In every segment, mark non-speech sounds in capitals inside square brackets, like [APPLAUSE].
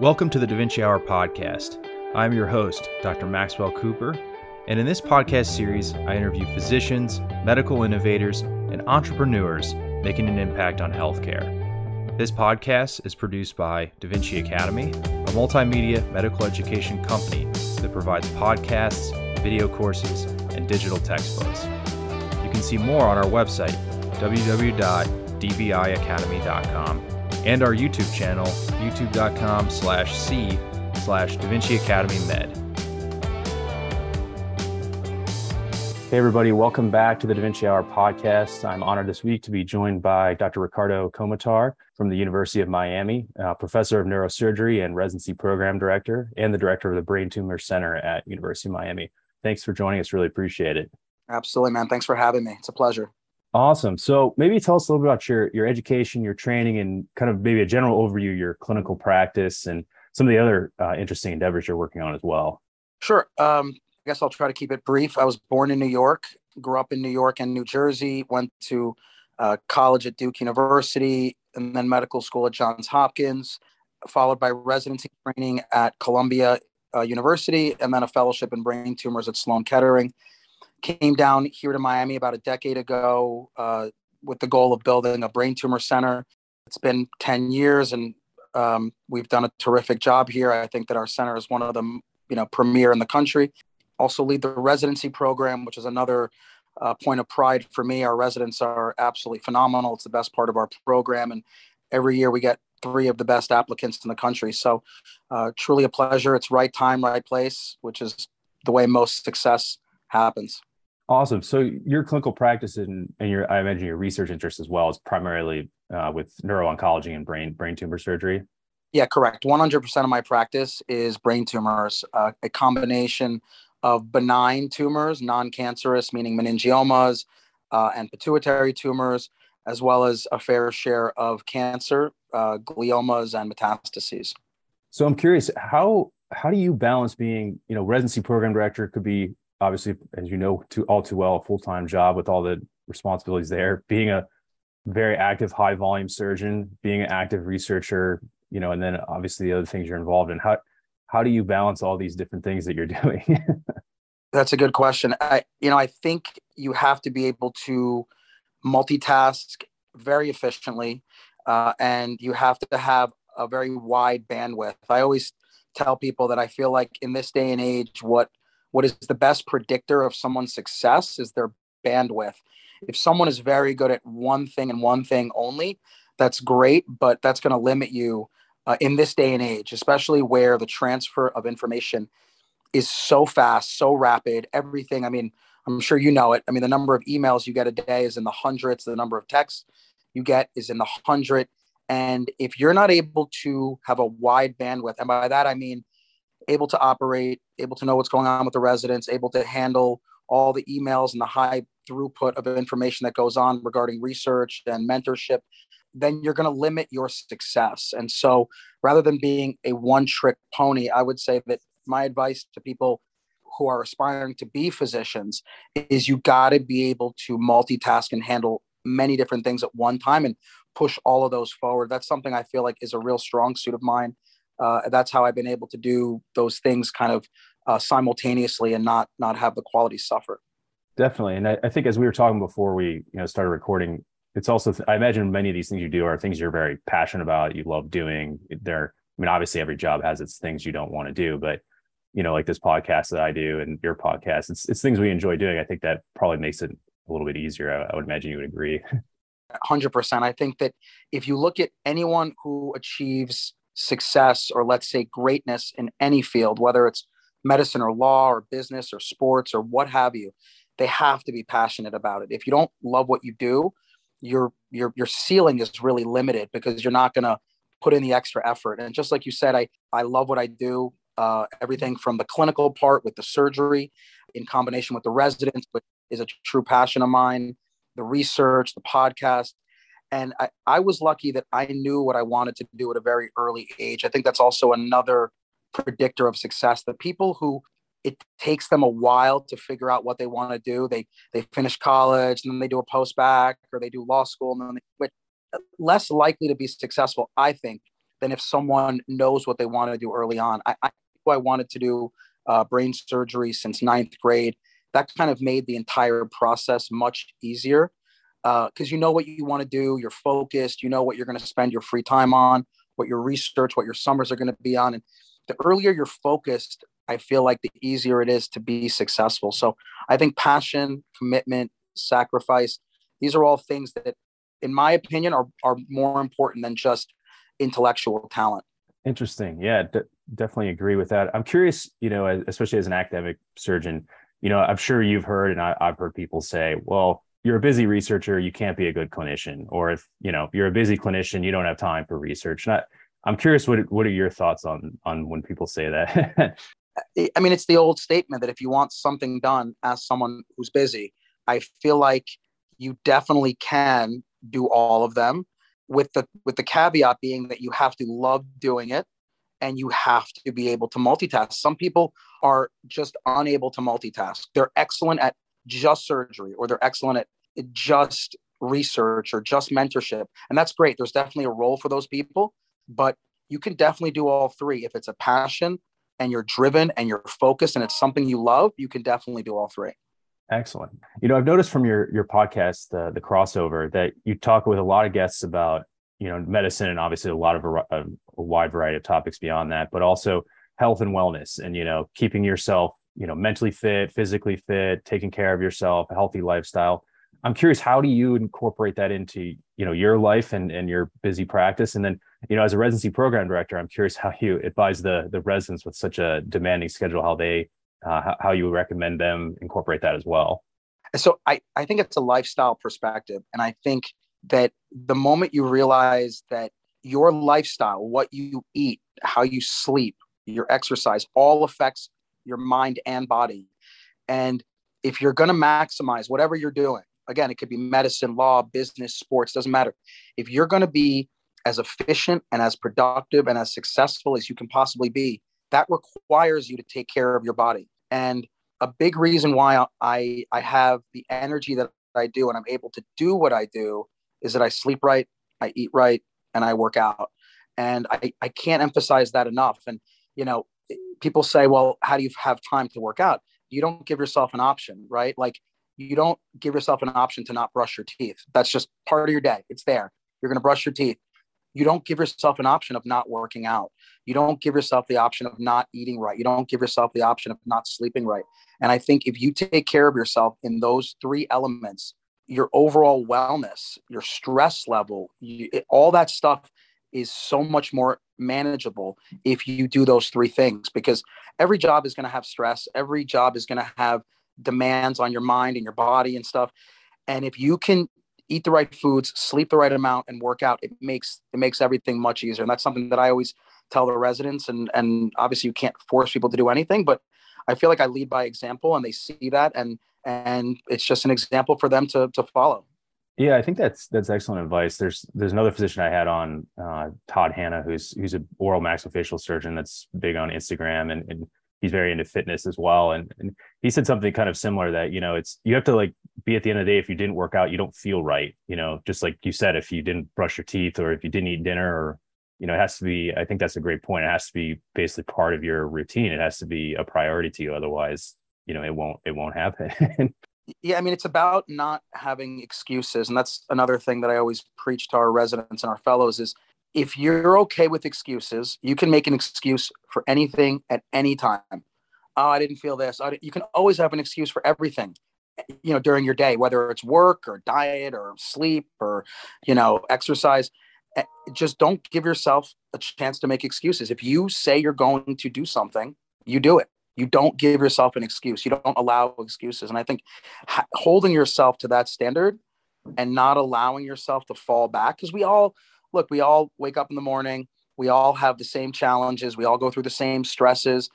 Welcome to the Da Vinci Hour podcast. I'm your host, Dr. Maxwell Cooper, and in this podcast series, I interview physicians, medical innovators, and entrepreneurs making an impact on healthcare. This podcast is produced by Da Vinci Academy, a multimedia medical education company that provides podcasts, video courses, and digital textbooks. You can see more on our website, www.dviacademy.com and our YouTube channel, youtube.com slash C slash Da Vinci Academy Med. Hey, everybody, welcome back to the Da Vinci Hour podcast. I'm honored this week to be joined by Dr. Ricardo Komotar from the University of Miami, uh, professor of neurosurgery and residency program director, and the director of the Brain Tumor Center at University of Miami. Thanks for joining us. Really appreciate it. Absolutely, man. Thanks for having me. It's a pleasure. Awesome. So maybe tell us a little bit about your your education, your training, and kind of maybe a general overview your clinical practice and some of the other uh, interesting endeavors you're working on as well. Sure. Um, I guess I'll try to keep it brief. I was born in New York, grew up in New York and New Jersey, went to uh, college at Duke University, and then medical school at Johns Hopkins, followed by residency training at Columbia uh, University, and then a fellowship in brain tumors at Sloan Kettering came down here to Miami about a decade ago uh, with the goal of building a brain tumor center. It's been 10 years and um, we've done a terrific job here. I think that our center is one of the you know premier in the country. Also lead the residency program, which is another uh, point of pride for me. Our residents are absolutely phenomenal. It's the best part of our program, and every year we get three of the best applicants in the country. So, uh, truly a pleasure. It's right time, right place, which is the way most success happens. Awesome. So your clinical practice and, and your, I imagine your research interest as well is primarily uh, with neuro-oncology and brain brain tumor surgery. Yeah, correct. 100% of my practice is brain tumors, uh, a combination of benign tumors, non-cancerous, meaning meningiomas uh, and pituitary tumors, as well as a fair share of cancer, uh, gliomas, and metastases. So I'm curious, how how do you balance being, you know, residency program director could be obviously, as you know, too, all too well, a full time job with all the responsibilities there. Being a very active, high volume surgeon, being an active researcher, you know, and then obviously the other things you're involved in. How how do you balance all these different things that you're [LAUGHS] doing? That's a good question. I, you know, I think you have to be able to multitask very efficiently, uh, and you have to have a very wide bandwidth. I always tell people that I feel like in this day and age, what what is the best predictor of someone's success is their bandwidth. If someone is very good at one thing and one thing only, that's great, but that's going to limit you uh, in this day and age, especially where the transfer of information is so fast, so rapid. Everything, I mean, I'm sure you know it. I mean, the number of emails you get a day is in the hundreds, the number of texts you get is in the hundred. And if you're not able to have a wide bandwidth, and by that I mean able to operate, able to know what's going on with the residents, able to handle all the emails and the high throughput of information that goes on regarding research and mentorship, then you're going to limit your success. And so rather than being a one trick pony, I would say that my advice to people who are aspiring to be physicians is you got to be able to multitask and handle many different things at one time and push all of those forward. That's something I feel like is a real strong suit of mine uh, that's how I've been able to do those things kind of uh, simultaneously and not not have the quality suffer. Definitely, and I, I, think as we were talking before we you know started recording, it's also I imagine many of these things you do are things you're very passionate about. You love doing. They're I mean obviously every job has its things you don't want to do, but you know like this podcast that I do and your podcast, it's it's things we enjoy doing. I think that probably makes it a little bit easier. I, I would imagine you would agree. [LAUGHS] 100%. I think that if you look at anyone who achieves success or let's say greatness in any field, whether it's medicine or law or business or sports or what have you, they have to be passionate about it. If you don't love what you do, your your your ceiling is really limited because you're not going to put in the extra effort. And just like you said, I I love what I do. Uh, everything from the clinical part with the surgery, in combination with the residents, which is a true passion of mine. The research, the podcast, and I, I was lucky that I knew what I wanted to do at a very early age. I think that's also another predictor of success. The people who it takes them a while to figure out what they want to do. They they finish college and then they do a post-bac or they do law school and then they quit. Less likely to be successful, I think, than if someone knows what they want to do early on. I, I, I wanted to do uh, brain surgery since ninth grade. That kind of made the entire process much easier because uh, you know what you want to do, you're focused, you know what you're going to spend your free time on, what your research, what your summers are going to be on. And the earlier you're focused, I feel like the easier it is to be successful. So I think passion, commitment, sacrifice, these are all things that, in my opinion, are, are more important than just intellectual talent. Interesting. Yeah, d- definitely agree with that. I'm curious, you know, especially as an academic surgeon, you know, I'm sure you've heard, and I, I've heard people say, well, you're a busy researcher, you can't be a good clinician. Or if, you know, you're a busy clinician, you don't have time for research. Not, I'm curious, what, what are your thoughts on, on when people say that? [LAUGHS] I mean, it's the old statement that if you want something done, ask someone who's busy. I feel like you definitely can do all of them with the with the caveat being that you have to love doing it and you have to be able to multitask. Some people are just unable to multitask. They're excellent at just surgery or they're excellent at just research or just mentorship. And that's great. There's definitely a role for those people, but you can definitely do all three. If it's a passion and you're driven and you're focused and it's something you love, you can definitely do all three. Excellent. You know, I've noticed from your your podcast, the the crossover, that you talk with a lot of guests about you know medicine and obviously a lot of a, a wide variety of topics beyond that, but also health and wellness, and you know, keeping yourself you know mentally fit, physically fit, taking care of yourself, a healthy lifestyle. I'm curious, how do you incorporate that into you know your life and and your busy practice, and then you know as a residency program director, I'm curious how you advise the the residents with such a demanding schedule, how they uh, how, you recommend them incorporate that as well. So I, I think it's a lifestyle perspective. And I think that the moment you realize that your lifestyle, what you eat, how you sleep, your exercise, all affects your mind and body. And if you're going to maximize whatever you're doing, again, it could be medicine, law, business, sports, doesn't matter. If you're going to be as efficient and as productive and as successful as you can possibly be, that requires you to take care of your body. And a big reason why I, I have the energy that I do and I'm able to do what I do is that I sleep right, I eat right, and I work out. And I, I can't emphasize that enough. And, you know, people say, well, how do you have time to work out? You don't give yourself an option, right? Like, you don't give yourself an option to not brush your teeth. That's just part of your day. It's there. You're going to brush your teeth you don't give yourself an option of not working out. You don't give yourself the option of not eating right. You don't give yourself the option of not sleeping right. And I think if you take care of yourself in those three elements, your overall wellness, your stress level, you, it, all that stuff is so much more manageable if you do those three things because every job is going to have stress. Every job is going to have demands on your mind and your body and stuff. And if you can eat the right foods, sleep the right amount, and work out, it makes it makes everything much easier. And that's something that I always tell the residents. And and obviously you can't force people to do anything, but I feel like I lead by example, and they see that, and and it's just an example for them to to follow. Yeah, I think that's that's excellent advice. There's there's another physician I had on, uh, Todd Hanna, who's who's an oral maxillofacial surgeon that's big on Instagram, and, and he's very into fitness as well. And, and he said something kind of similar that, you know, it's, you have to like be at the end of the day, if you didn't work out, you don't feel right. You know, just like you said, if you didn't brush your teeth or if you didn't eat dinner or, you know, it has to be, I think that's a great point. It has to be basically part of your routine. It has to be a priority to you. Otherwise, you know, it won't, it won't happen. [LAUGHS] yeah. I mean, it's about not having excuses. And that's another thing that I always preach to our residents and our fellows is if you're okay with excuses, you can make an excuse for anything at any time. Oh, I didn't feel this. you can always have an excuse for everything, you know, during your day, whether it's work or diet or sleep or, you know, exercise. Eh, just don't give yourself a chance to make excuses. If you say you're going to do something, you do it. You don't give yourself an excuse. You don't allow excuses. And I think holding yourself to that standard and not allowing yourself to fall back, because we all, look, we all wake up in the morning, we all have the same challenges, we all go through the same stresses.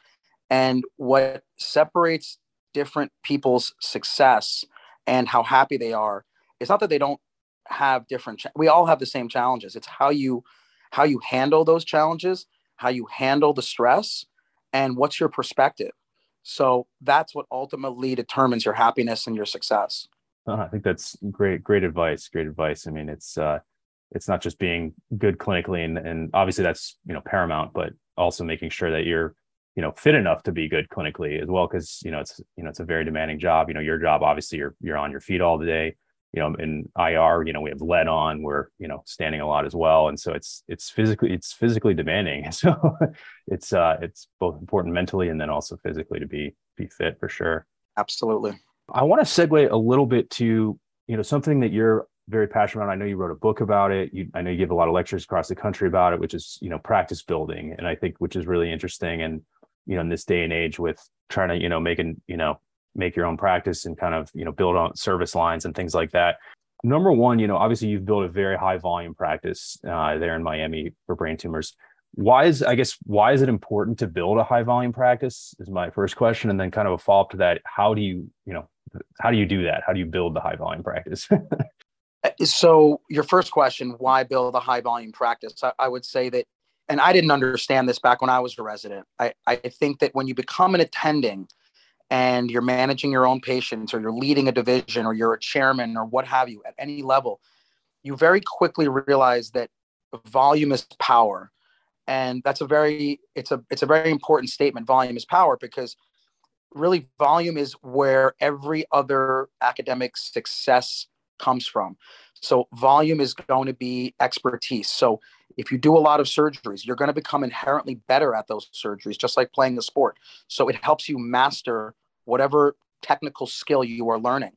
And what separates different people's success and how happy they are is not that they don't have different cha- we all have the same challenges it's how you how you handle those challenges how you handle the stress and what's your perspective? So that's what ultimately determines your happiness and your success. Uh, i think that's great great advice great advice. I mean it's uh it's not just being good clinically and, and obviously that's you know paramount but also making sure that you're you know fit enough to be good clinically as well because you know it's you know it's a very demanding job. You know your job obviously you're you're on your feet all the day you know in ir you know we have lead on we're you know standing a lot as well and so it's it's physically it's physically demanding [LAUGHS] so it's uh it's both important mentally and then also physically to be be fit for sure absolutely i want to segue a little bit to you know something that you're very passionate about. I know you wrote a book about it. You, I know you give a lot of lectures across the country about it, which is you know practice building, and I think which is really interesting. And you know, in this day and age, with trying to you know making you know make your own practice and kind of you know build on service lines and things like that. Number one, you know, obviously you've built a very high volume practice uh, there in Miami for brain tumors. Why is I guess why is it important to build a high volume practice? Is my first question, and then kind of a follow up to that. How do you you know how do you do that? How do you build the high volume practice? [LAUGHS] So your first question why build a high volume practice I, I, would say that and i didn't understand this back when i was a resident I, I think that when you become an attending and you're managing your own patients or you're leading a division or you're a chairman or what have you at any level you very quickly realize that volume is power and that's a very it's a it's a very important statement volume is power because really volume is where every other academic success comes from. So volume is going to be expertise. So if you do a lot of surgeries, you're going to become inherently better at those surgeries, just like playing the sport. So it helps you master whatever technical skill you are learning.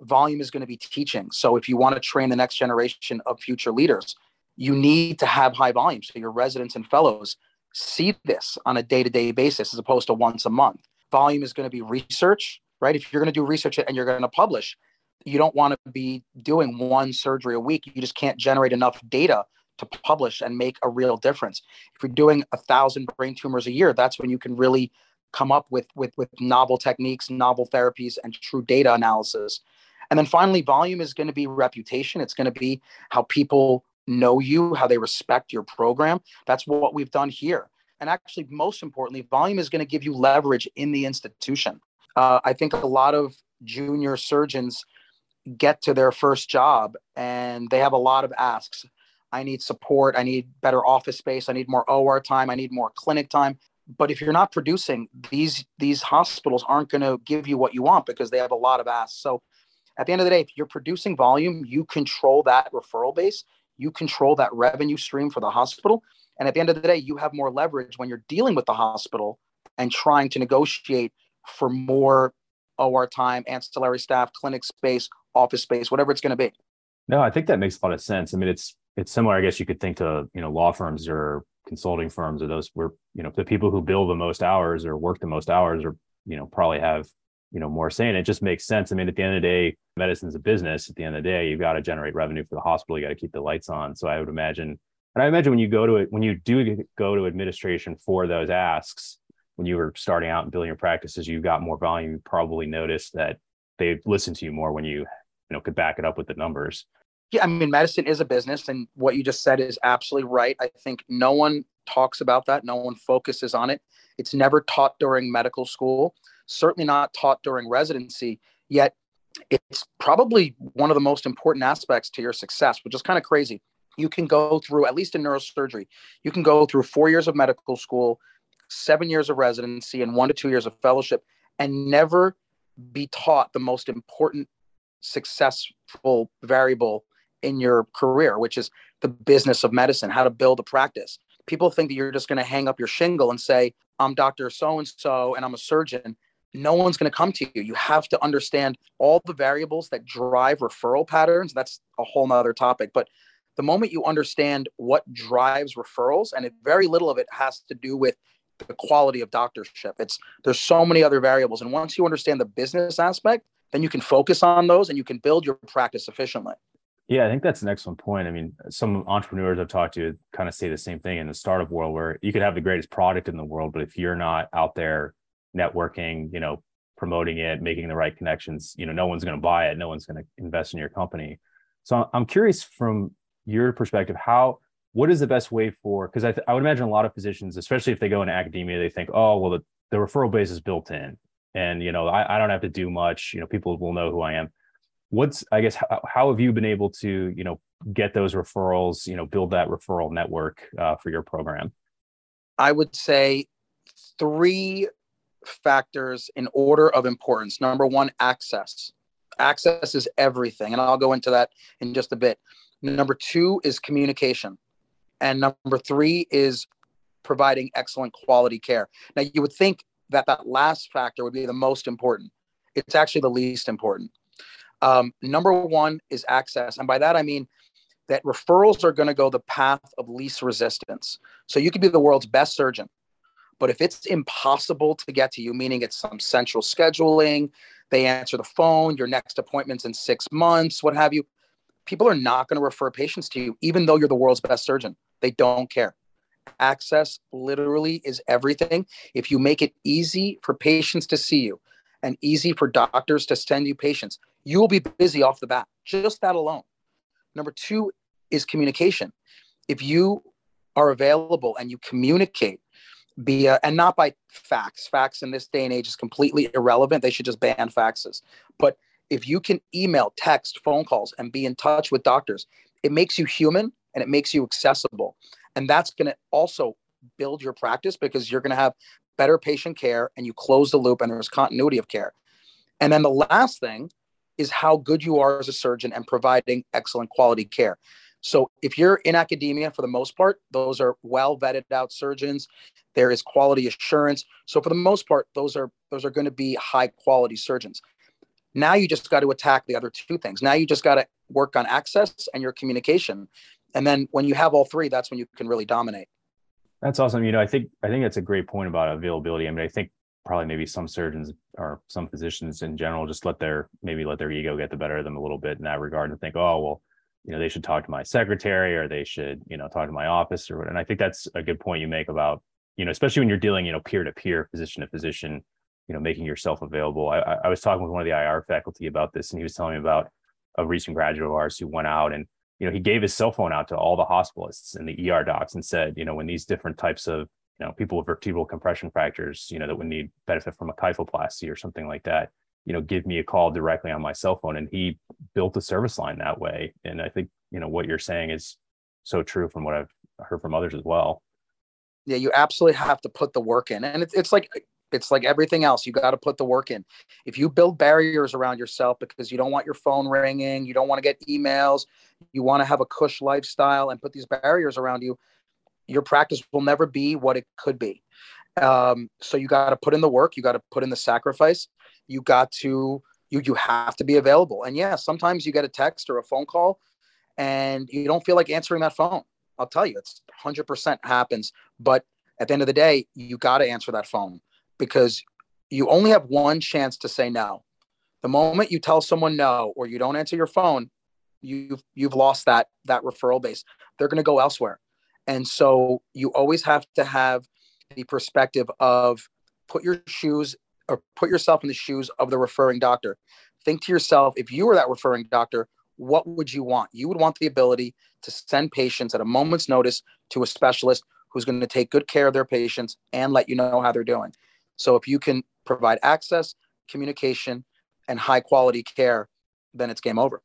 Volume is going to be teaching. So if you want to train the next generation of future leaders, you need to have high volume. So your residents and fellows see this on a day to day basis as opposed to once a month. Volume is going to be research, right? If you're going to do research and you're going to publish, you don't want to be doing one surgery a week. You just can't generate enough data to publish and make a real difference. If you're doing a thousand brain tumors a year, that's when you can really come up with, with, with novel techniques, novel therapies, and true data analysis. And then finally, volume is going to be reputation. It's going to be how people know you, how they respect your program. That's what we've done here. And actually, most importantly, volume is going to give you leverage in the institution. Uh, I think a lot of junior surgeons get to their first job and they have a lot of asks. I need support. I need better office space. I need more OR time. I need more clinic time. But if you're not producing, these these hospitals aren't going to give you what you want because they have a lot of asks. So at the end of the day, if you're producing volume, you control that referral base, you control that revenue stream for the hospital. And at the end of the day, you have more leverage when you're dealing with the hospital and trying to negotiate for more OR time, ancillary staff, clinic space, office space, whatever it's going to be. No, I think that makes a lot of sense. I mean, it's it's similar. I guess you could think to you know law firms or consulting firms or those where you know the people who bill the most hours or work the most hours or you know probably have you know more say. And it just makes sense. I mean, at the end of the day, medicine's a business. At the end of the day, you've got to generate revenue for the hospital. You got to keep the lights on. So I would imagine, and I imagine when you go to it, when you do go to administration for those asks, when you were starting out and building your practices, you've got more volume. You probably noticed that they listen to you more when you you know could back it up with the numbers. Yeah i mean medicine is a business and what you just said is absolutely right. I think no one talks about that. No one focuses on it. It's never taught during medical school certainly not taught during residency yet it's probably one of the most important aspects to your success which is kind of crazy. You can go through at least in neurosurgery you can go through four years of medical school seven years of residency and one to two years of fellowship and never be taught the most important successful variable in your career, which is the business of medicine, how to build a practice. People think that you're just going to hang up your shingle and say, I'm Dr. So and so, and I'm a surgeon. No one's going to come to you. You have to understand all the variables that drive referral patterns. That's a whole nother topic. But the moment you understand what drives referrals, and it, very little of it has to do with the quality of doctorship. It's there's so many other variables. And once you understand the business aspect, then you can focus on those and you can build your practice efficiently. Yeah, I think that's an excellent point. I mean, some entrepreneurs I've talked to kind of say the same thing in the startup world where you could have the greatest product in the world, but if you're not out there networking, you know, promoting it, making the right connections, you know, no one's going to buy it, no one's going to invest in your company. So I'm curious from your perspective, how what is the best way for because I, th- I would imagine a lot of physicians, especially if they go into academia, they think, oh, well, the, the referral base is built in and you know I, I don't have to do much you know people will know who i am. What's i guess how, how have you been able to you know get those referrals you know build that referral network uh, for your program? I would say three factors in order of importance. Number one access. Access is everything and i'll go into that in just a bit. Number two is communication and number three is providing excellent quality care. Now you would think that that last factor would be the most important it's actually the least important um, number one is access. And by that, I mean that referrals are going to go the path of least resistance. So you could be the world's best surgeon. But if it's impossible to get to you, meaning it's some central scheduling, they answer the phone, your next appointment's in six months, what have you, people are not going to refer patients to you, even though you're the world's best surgeon. They don't care. Access literally is everything. If you make it easy for patients to see you and easy for doctors to send you patients, you will be busy off the bat. Just that alone. Number two is communication. If you are available and you communicate via and not by fax, fax in this day and age is completely irrelevant. They should just ban faxes. But if you can email, text, phone calls, and be in touch with doctors, it makes you human and it makes you accessible. And that's going to also build your practice because you're going to have better patient care and you close the loop and there's continuity of care. And then the last thing is how good you are as a surgeon and providing excellent quality care. So if you're in academia for the most part, those are well vetted out surgeons. There is quality assurance. So for the most part, those are those are going to be high quality surgeons. Now you just got to attack the other two things. Now you just got to work on access and your communication. And then when you have all three, that's when you can really dominate. That's awesome. You know, I think I think that's a great point about availability. I mean, I think probably maybe some surgeons or some physicians in general just let their maybe let their ego get the better of them a little bit in that regard and think, oh well, you know, they should talk to my secretary or they should, you know, talk to my office or what. And I think that's a good point you make about, you know, especially when you're dealing, you know, peer to peer, physician to physician, you know, making yourself available. I, I was talking with one of the IR faculty about this, and he was telling me about a recent graduate of ours who went out and you know he gave his cell phone out to all the hospitalists and the ER docs and said, you know, when these different types of you know, people with vertebral compression fractures, you know, that would need benefit from a kyphoplasty or something like that, you know, give me a call directly on my cell phone. And he built a service line that way. And I think, you know, what you're saying is so true from what I've heard from others as well. Yeah, you absolutely have to put the work in. And it's, it's like, it's like everything else. You got to put the work in. If you build barriers around yourself because you don't want your phone ringing, you don't want to get emails, you want to have a cush lifestyle and put these barriers around you, your practice will never be what it could be. Um, so you got to put in the work, you got to put in the sacrifice, you got to you you have to be available. And yeah, sometimes you get a text or a phone call, and you don't feel like answering that phone. I'll tell you, it's hundred percent happens. But at the end of the day, you got to answer that phone because you only have one chance to say no. The moment you tell someone no or you don't answer your phone, you've you've lost that that referral base. They're going to go elsewhere. And so you always have to have the perspective of put your shoes or put yourself in the shoes of the referring doctor. Think to yourself, if you were that referring doctor, what would you want? You would want the ability to send patients at a moment's notice to a specialist who's going to take good care of their patients and let you know how they're doing. So if you can provide access, communication, and high quality care, then it's game over.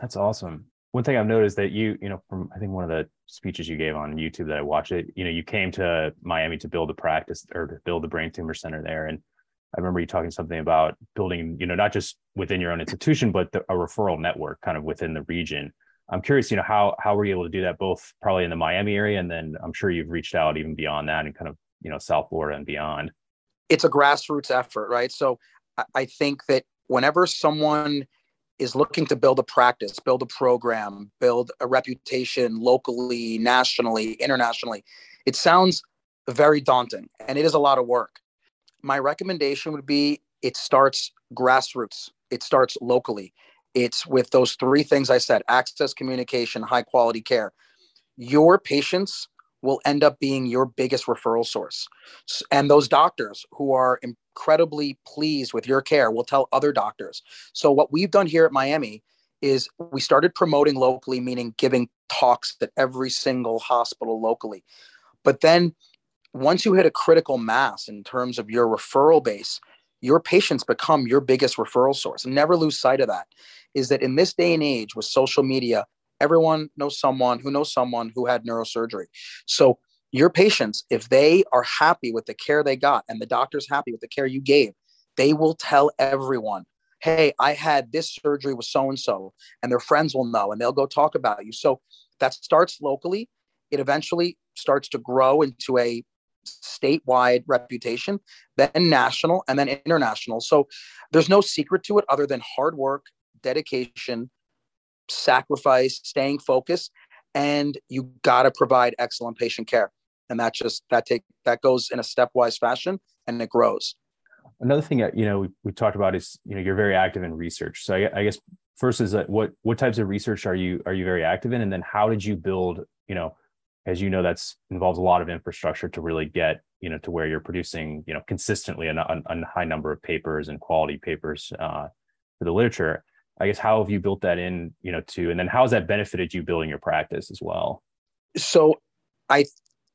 That's awesome one thing I've noticed that you, you know, from I think one of the speeches you gave on YouTube that I watched it, you know, you came to Miami to build a practice or to build the brain tumor center there. And I remember you talking something about building, you know, not just within your own institution, but the, a referral network kind of within the region. I'm curious, you know, how how were you able to do that both probably in the Miami area and then I'm sure you've reached out even beyond that and kind of, you know, South Florida and beyond. It's a grassroots effort, right? So I think that whenever someone is looking to build a practice, build a program, build a reputation locally, nationally, internationally, it sounds very daunting and it is a lot of work. My recommendation would be it starts grassroots, it starts locally. It's with those three things I said access, communication, high quality care. Your patients will end up being your biggest referral source. And those doctors who are incredibly pleased with your care will tell other doctors. So, what we've done here at Miami is we started promoting locally, meaning giving talks at every single hospital locally. But then once you hit a critical mass in terms of your referral base, your patients become your biggest referral source. Never lose sight of that. Is that in this day and age with social media, everyone knows someone who knows someone who had neurosurgery. So your patients, if they are happy with the care they got and the doctor's happy with the care you gave, they will tell everyone, hey, I had this surgery with so and so, and their friends will know and they'll go talk about you. So that starts locally. It eventually starts to grow into a statewide reputation, then national, and then international. So there's no secret to it other than hard work, dedication, sacrifice, staying focused, and you got to provide excellent patient care. And that just that take that goes in a stepwise fashion and it grows. Another thing that you know we, we talked about is you know you're very active in research. So I, I guess first is that what what types of research are you are you very active in, and then how did you build you know as you know that's involves a lot of infrastructure to really get you know to where you're producing you know consistently a, a, a high number of papers and quality papers uh, for the literature. I guess how have you built that in you know to, and then how has that benefited you building your practice as well? So I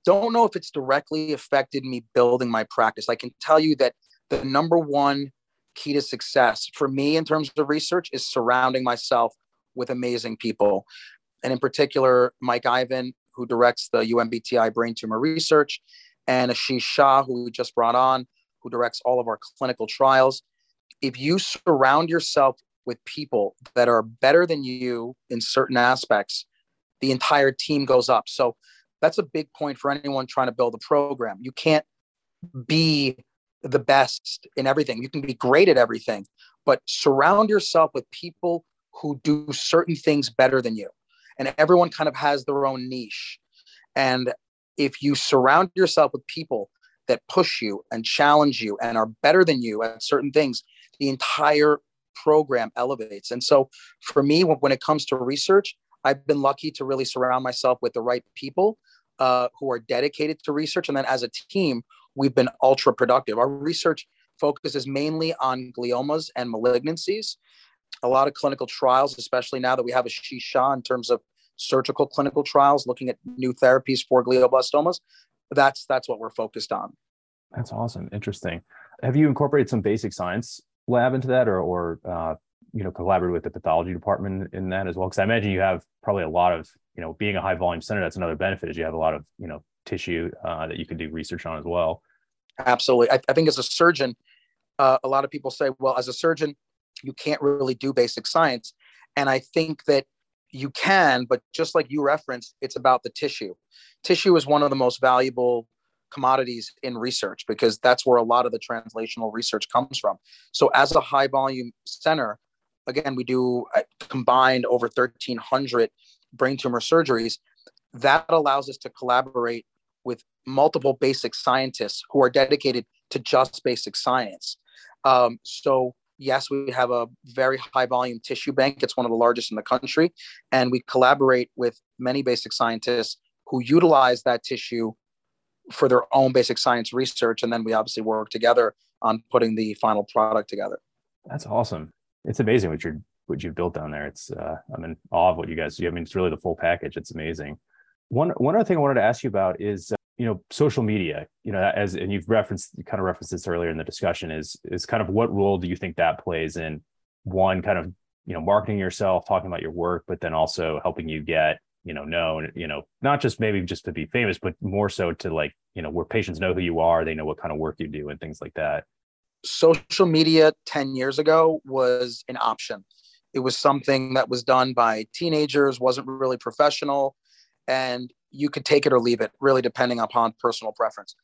don't know if it's directly affected me building my practice. I can tell you that the number one key to success for me in terms of research is surrounding myself with amazing people. And in particular, Mike Ivan, who directs the UMBTI brain tumor research, and Ashish Shah, who we just brought on, who directs all of our clinical trials. If you surround yourself with people that are better than you in certain aspects, the entire team goes up. So that's a big point for anyone trying to build a program. You can't be the best in everything. You can be great at everything, but surround yourself with people who do certain things better than you. And everyone kind of has their own niche. And if you surround yourself with people that push you and challenge you and are better than you at certain things, the entire program elevates. And so for me, when it comes to research, I've been lucky to really surround myself with the right people uh, who are dedicated to research. And then as a team, we've been ultra productive. Our research focuses mainly on gliomas and malignancies. A lot of clinical trials, especially now that we have Ashish in terms of surgical clinical trials, looking at new therapies for glioblastomas. That's that's what we're focused on. That's awesome. Interesting. Have you incorporated some basic science lab into that, or or uh, you know collaborated with the pathology department in that as well? Because I imagine you have probably a lot of you know being a high volume center. That's another benefit is you have a lot of you know tissue uh, that you can do research on as well. Absolutely. I, I think as a surgeon, uh, a lot of people say, well, as a surgeon, you can't really do basic science. And I think that you can, but just like you referenced, it's about the tissue. Tissue is one of the most valuable commodities in research because that's where a lot of the translational research comes from. So, as a high volume center, again, we do uh, combined over 1,300 brain tumor surgeries. That allows us to collaborate with multiple basic scientists who are dedicated to just basic science. Um, so, yes, we have a very high volume tissue bank. It's one of the largest in the country. And we collaborate with many basic scientists who utilize that tissue for their own basic science research. And then we obviously work together on putting the final product together. That's awesome. It's amazing what you're what you've built down there. It's uh, I'm in awe of what you guys do. I mean, it's really the full package. It's amazing. One one other thing I wanted to ask you about is uh, you know social media. You know, as and you've referenced you kind of referenced this earlier in the discussion is is kind of what role do you think that plays in one kind of you know marketing yourself, talking about your work, but then also helping you get you know known you know not just maybe just to be famous but more so to like you know where patients know who you are they know what kind of work you do and things like that. Social media 10 years ago was an option. It was something that was done by teenagers wasn't really professional and you could take it or leave it, really depending upon personal preference.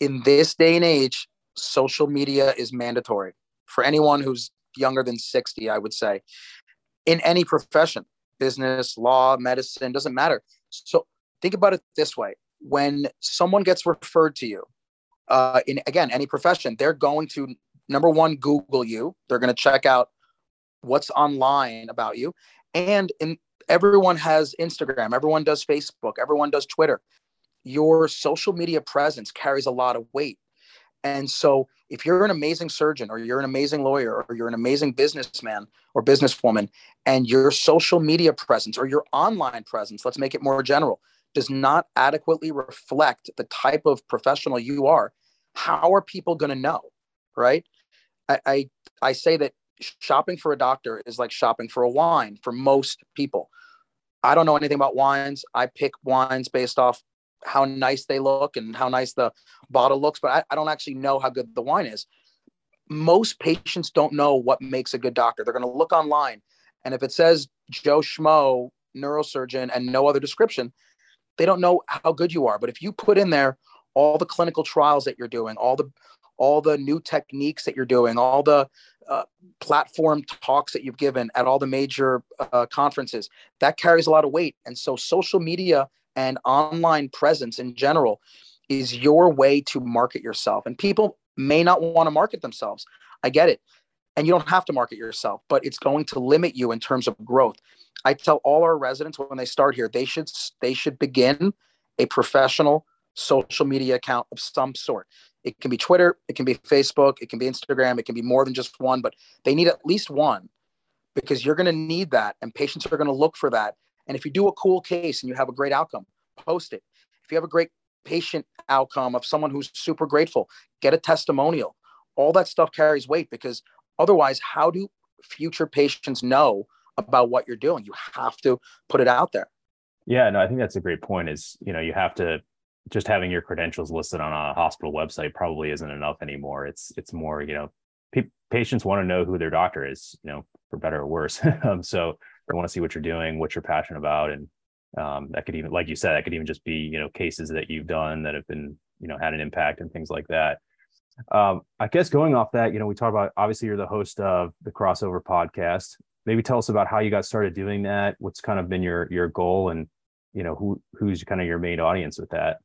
In this day and age, social media is mandatory. For anyone who's younger than 60, I would say, in any profession, business, law, medicine, doesn't matter. So think about it this way when someone gets referred to you, uh, in again, any profession, they're going to number one, Google you, they're going to check out what's online about you. And in everyone has Instagram, everyone does Facebook, everyone does Twitter. Your social media presence carries a lot of weight. And so, if you're an amazing surgeon, or you're an amazing lawyer, or you're an amazing businessman or businesswoman, and your social media presence or your online presence, let's make it more general, does not adequately reflect the type of professional you are, how are people going to know? Right. I, I, I say that shopping for a doctor is like shopping for a wine for most people. I don't know anything about wines. I pick wines based off how nice they look and how nice the bottle looks, but I, I don't actually know how good the wine is. Most patients don't know what makes a good doctor. They're going to look online, and if it says Joe Schmo, neurosurgeon, and no other description, they don't know how good you are. But if you put in there all the clinical trials that you're doing, all the all the new techniques that you're doing, all the uh, platform talks that you've given at all the major uh, conferences, that carries a lot of weight. And so, social media and online presence in general is your way to market yourself. And people may not want to market themselves. I get it. And you don't have to market yourself, but it's going to limit you in terms of growth. I tell all our residents when they start here, they should they should begin a professional social media account of some sort. It can be Twitter, it can be Facebook, it can be Instagram, it can be more than just one, but they need at least one because you're going to need that and patients are going to look for that. And if you do a cool case and you have a great outcome, post it. If you have a great patient outcome of someone who's super grateful, get a testimonial. All that stuff carries weight because otherwise, how do future patients know about what you're doing? You have to put it out there. Yeah, no, I think that's a great point. Is you know you have to just having your credentials listed on a hospital website probably isn't enough anymore. It's it's more you know patients want to know who their doctor is, you know, for better or worse. [LAUGHS] um, so they want to see what you're doing, what you're passionate about, and um, that could even, like you said, that could even just be you know cases that you've done that have been you know had an impact and things like that. Um, I guess going off that, you know, we talk about obviously you're the host of the crossover podcast. Maybe tell us about how you got started doing that. What's kind of been your your goal, and you know who who's kind of your main audience with that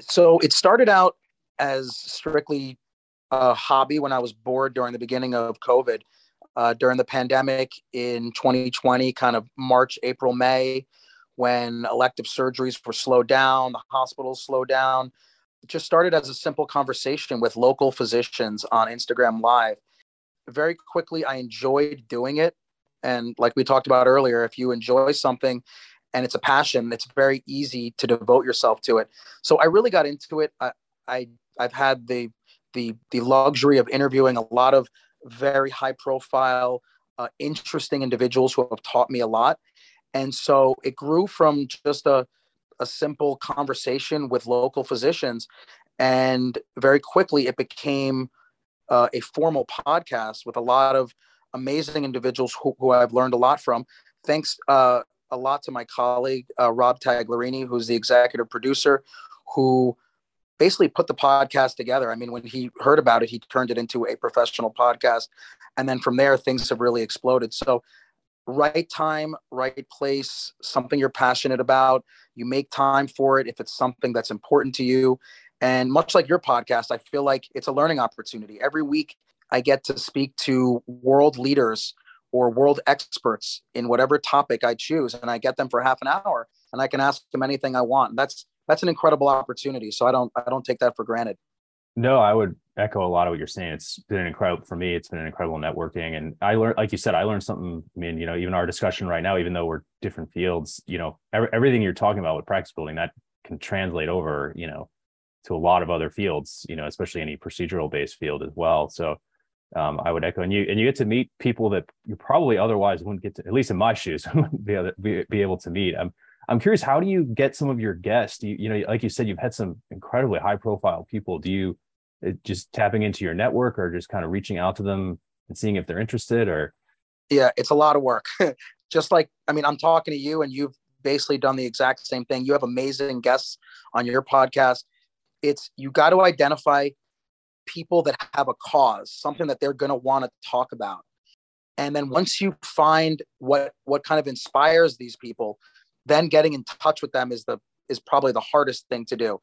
so it started out as strictly a hobby when I was bored during the beginning of COVID. Uh, during the pandemic in 2020, kind of March, April, May, when elective surgeries were slowed down, the hospitals slowed down. It just started as a simple conversation with local physicians on Instagram Live. Very quickly, I enjoyed doing it. And like we talked about earlier, if you enjoy something and it's a passion it's very easy to devote yourself to it so i really got into it i, I i've had the the the luxury of interviewing a lot of very high profile uh, interesting individuals who have taught me a lot. And so it grew from just a, a simple conversation with local physicians and very quickly it became uh, a formal podcast with a lot of amazing individuals who, who i've learned a lot from. Thanks uh, a lot to my colleague uh, Rob Taglerini, who's the executive producer, who basically put the podcast together. I mean, when he heard about it, he turned it into a professional podcast, and then from there, things have really exploded. So, right time, right place, something you're passionate about. You make time for it if it's something that's important to you. And much like your podcast, I feel like it's a learning opportunity. Every week, I get to speak to world leaders or world experts in whatever topic I choose, and I get them for half an hour, and I can ask them anything I want. That's that's an incredible opportunity. So I don't I don't take that for granted. No, I would echo a lot of what you're saying. It's been incredible for me. It's been an incredible networking, and I learned, like you said, I learned something. I mean, you know, even our discussion right now, even though we're different fields, you know, every, everything you're talking about with practice building that can translate over, you know, to a lot of other fields. You know, especially any procedural based field as well. So um, I would echo, and you and you get to meet people that you probably otherwise wouldn't get to, at least in my shoes, [LAUGHS] be, able, to meet. I'm I'm curious, how do you get some of your guests? You, you know, like you said, you've had some incredibly high profile people. Do you uh, just tapping into your network, or just kind of reaching out to them and seeing if they're interested, or? Yeah, it's a lot of work. [LAUGHS] just like I mean, I'm talking to you, and you've basically done the exact same thing. You have amazing guests on your podcast. It's you got to identify people that have a cause, something that they're going to want to talk about. And then once you find what what kind of inspires these people, then getting in touch with them is the is probably the hardest thing to do.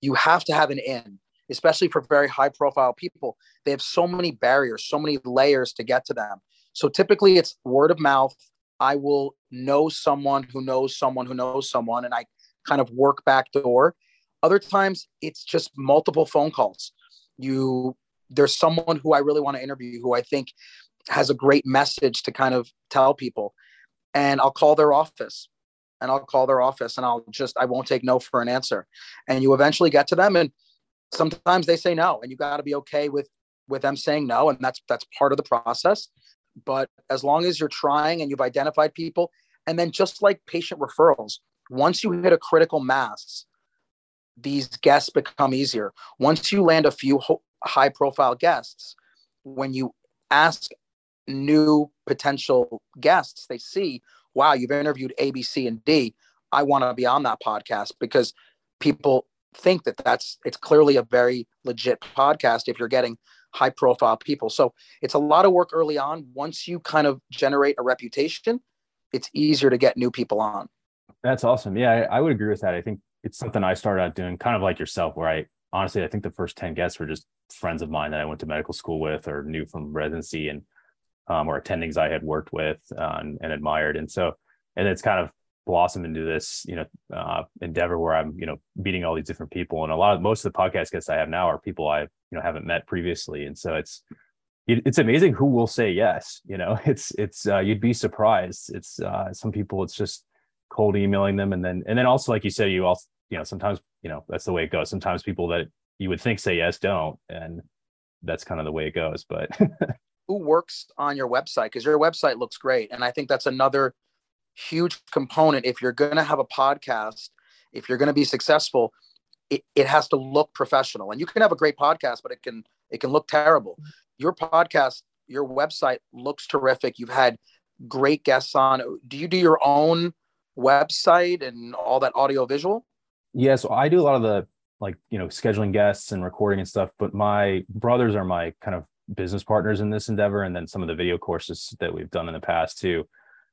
You have to have an in, especially for very high profile people. They have so many barriers, so many layers to get to them. So typically it's word of mouth. I will know someone who knows someone who knows someone, and I kind of work back door. Other times it's just multiple phone calls you there's someone who I really want to interview who I think has a great message to kind of tell people. And I'll call their office and I'll call their office and I'll just, I won't take no for an answer. And you eventually get to them. And sometimes they say no. And you got to be okay with with them saying no, and that's that's part of the process. But as long as you're trying and you've identified people, and then just like patient referrals, once you hit a critical mass, these guests become easier. Once you land a few ho- high profile guests, when you ask new potential guests, they see, wow, you've interviewed A, B, C, and D. I want to be on that podcast because people think that that's it's clearly a very legit podcast if you're getting high profile people. So it's a lot of work early on. Once you kind of generate a reputation, it's easier to get new people on. That's awesome. Yeah, I, I would agree with that. I think it's something I started out doing kind of like yourself, where I honestly, I think the first 10 guests were just friends of mine that I went to medical school with or knew from residency and um, or attendings I had worked with uh, and, and, admired. And so, and it's kind of blossomed into this, you know, uh, endeavor where I'm, you know, meeting all these different people. And a lot of most of the podcast guests I have now are people I, you know, haven't met previously. And so it's, it, it's amazing who will say yes. You know, [LAUGHS] it's, it's, uh, you'd be surprised. It's, uh, some people, it's just cold emailing them. And then, and then also, like you said, you also, you know, sometimes, you know, that's the way it goes. Sometimes people that you would think say yes don't. And that's kind of the way it goes. But [LAUGHS] who works on your website because your website looks great. And i think that's another huge component. If you're going to have a podcast if you're going to be successful it, it has to look professional. And you can have a great podcast but it can it can look terrible. Your podcast your website looks terrific. You've had great guests on. Do you do your own website and all that audio visual? Yeah so i do a lot of the like you know scheduling guests and recording and stuff but my brothers are my kind of business partners in this endeavor and then some of the video courses that we've done in the past too.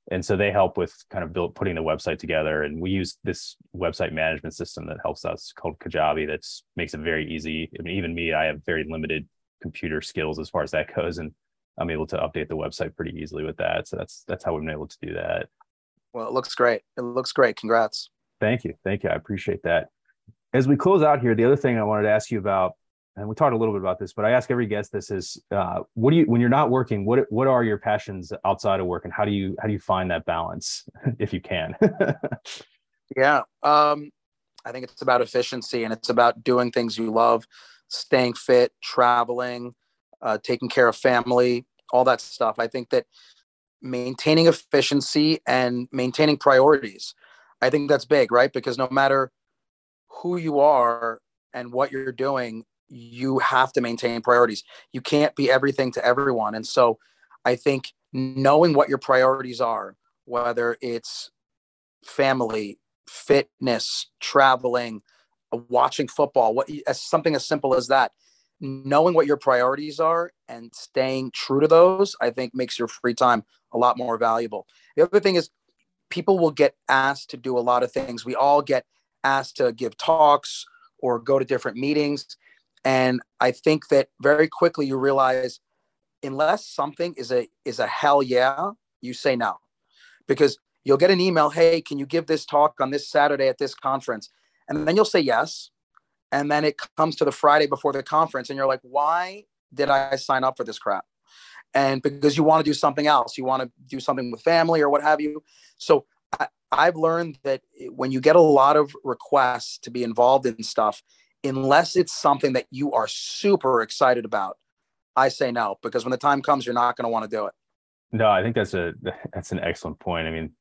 And so they help with kind of build putting the website together. And we use this website management system that helps us called kajabi that makes it very easy. I mean even me i have very limited computer skills as far as that goes. And i'm able to update the website pretty easily with that. So that's that's how we've been able to do that. Well it looks great. It looks great. Congrats. Thank you. Thank you. I appreciate that. As we close out here the other thing i wanted to ask you about and we talked a little bit about this, but I ask every guest this is uh, what do you when you're not working, what what are your passions outside of work and how do you how do you find that balance [LAUGHS] if you can? [LAUGHS] yeah. Um, I think it's about efficiency and it's about doing things you love, staying fit, traveling, uh, taking care of family, all that stuff. I think that maintaining efficiency and maintaining priorities, I think that's big, right? Because no matter who you are and what you're doing, you have to maintain priorities. You can't be everything to everyone. And so I think knowing what your priorities are, whether it's family, fitness, traveling, watching football, what as something as simple as that, knowing what your priorities are and staying true to those, I think makes your free time a lot more valuable. The other thing is people will get asked to do a lot of things. We all get asked to give talks or go to different meetings and I think that very quickly you realize unless something is a is a hell yeah, you say no. Because you'll get an email, hey, can you give this talk on this Saturday at this conference? And then you'll say yes. And then it comes to the Friday before the conference, and you're like, why did I sign up for this crap? And because you want to do something else, you want to do something with family or what have you. So I, I've learned that when you get a lot of requests to be involved in stuff, unless it's something that you are super excited about, I say no because when the time comes, you're not going to want to do it. No, I think that's a [LAUGHS] that's an excellent point. I mean,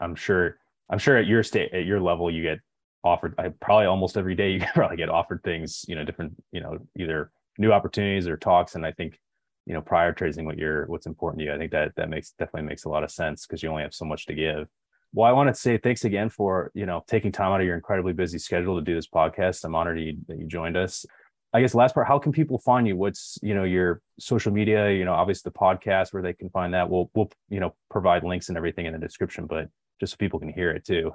I'm sure I'm sure at your state at your level you get offered I, probably almost every day [LAUGHS] you probably get offered things you know different you know either new opportunities or talks and I think you know prioritizing what you're what's important to you I think that that makes definitely makes a lot of sense because you only have so much to give well, I want to say thanks again for you know taking time out of your incredibly busy schedule to do this podcast. I'm honored you, that you joined us. I guess last part, how can people find you? What's you know your social media? You know, obviously the podcast where they can find that. We'll we'll you know provide links and everything in the description, but just so people can hear it too.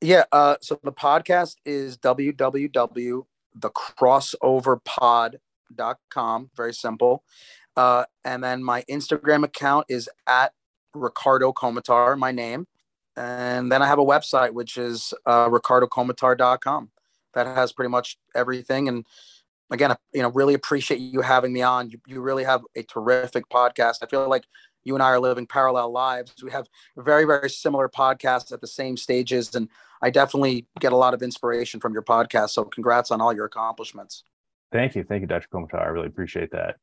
Yeah. Uh, so the podcast is www.thecrossoverpod.com. Very simple. Uh, and then my Instagram account is at Ricardo Komotar, my name. And then I have a website, which is uh, ricardokomotar.com. That has pretty much everything. And again, you know, really appreciate you having me on. You, you really have a terrific podcast. I feel like you and I are living parallel lives. We have very, very similar podcasts at the same stages. And I definitely get a lot of inspiration from your podcast. So congrats on all your accomplishments. Thank you. Thank you, Dr. Komotar. I really appreciate that.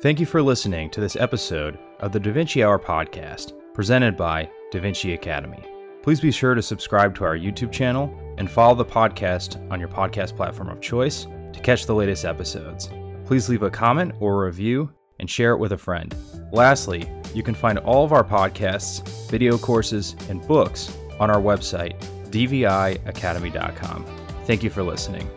Thank you for listening to this episode of the Da Vinci Hour podcast, presented by Da Vinci Academy. Please be sure to subscribe to our YouTube channel and follow the podcast on your podcast platform of choice to catch the latest episodes. Please leave a comment or a review and share it with a friend. Lastly, you can find all of our podcasts, video courses, and books on our website, dviacademy.com. Thank you for listening.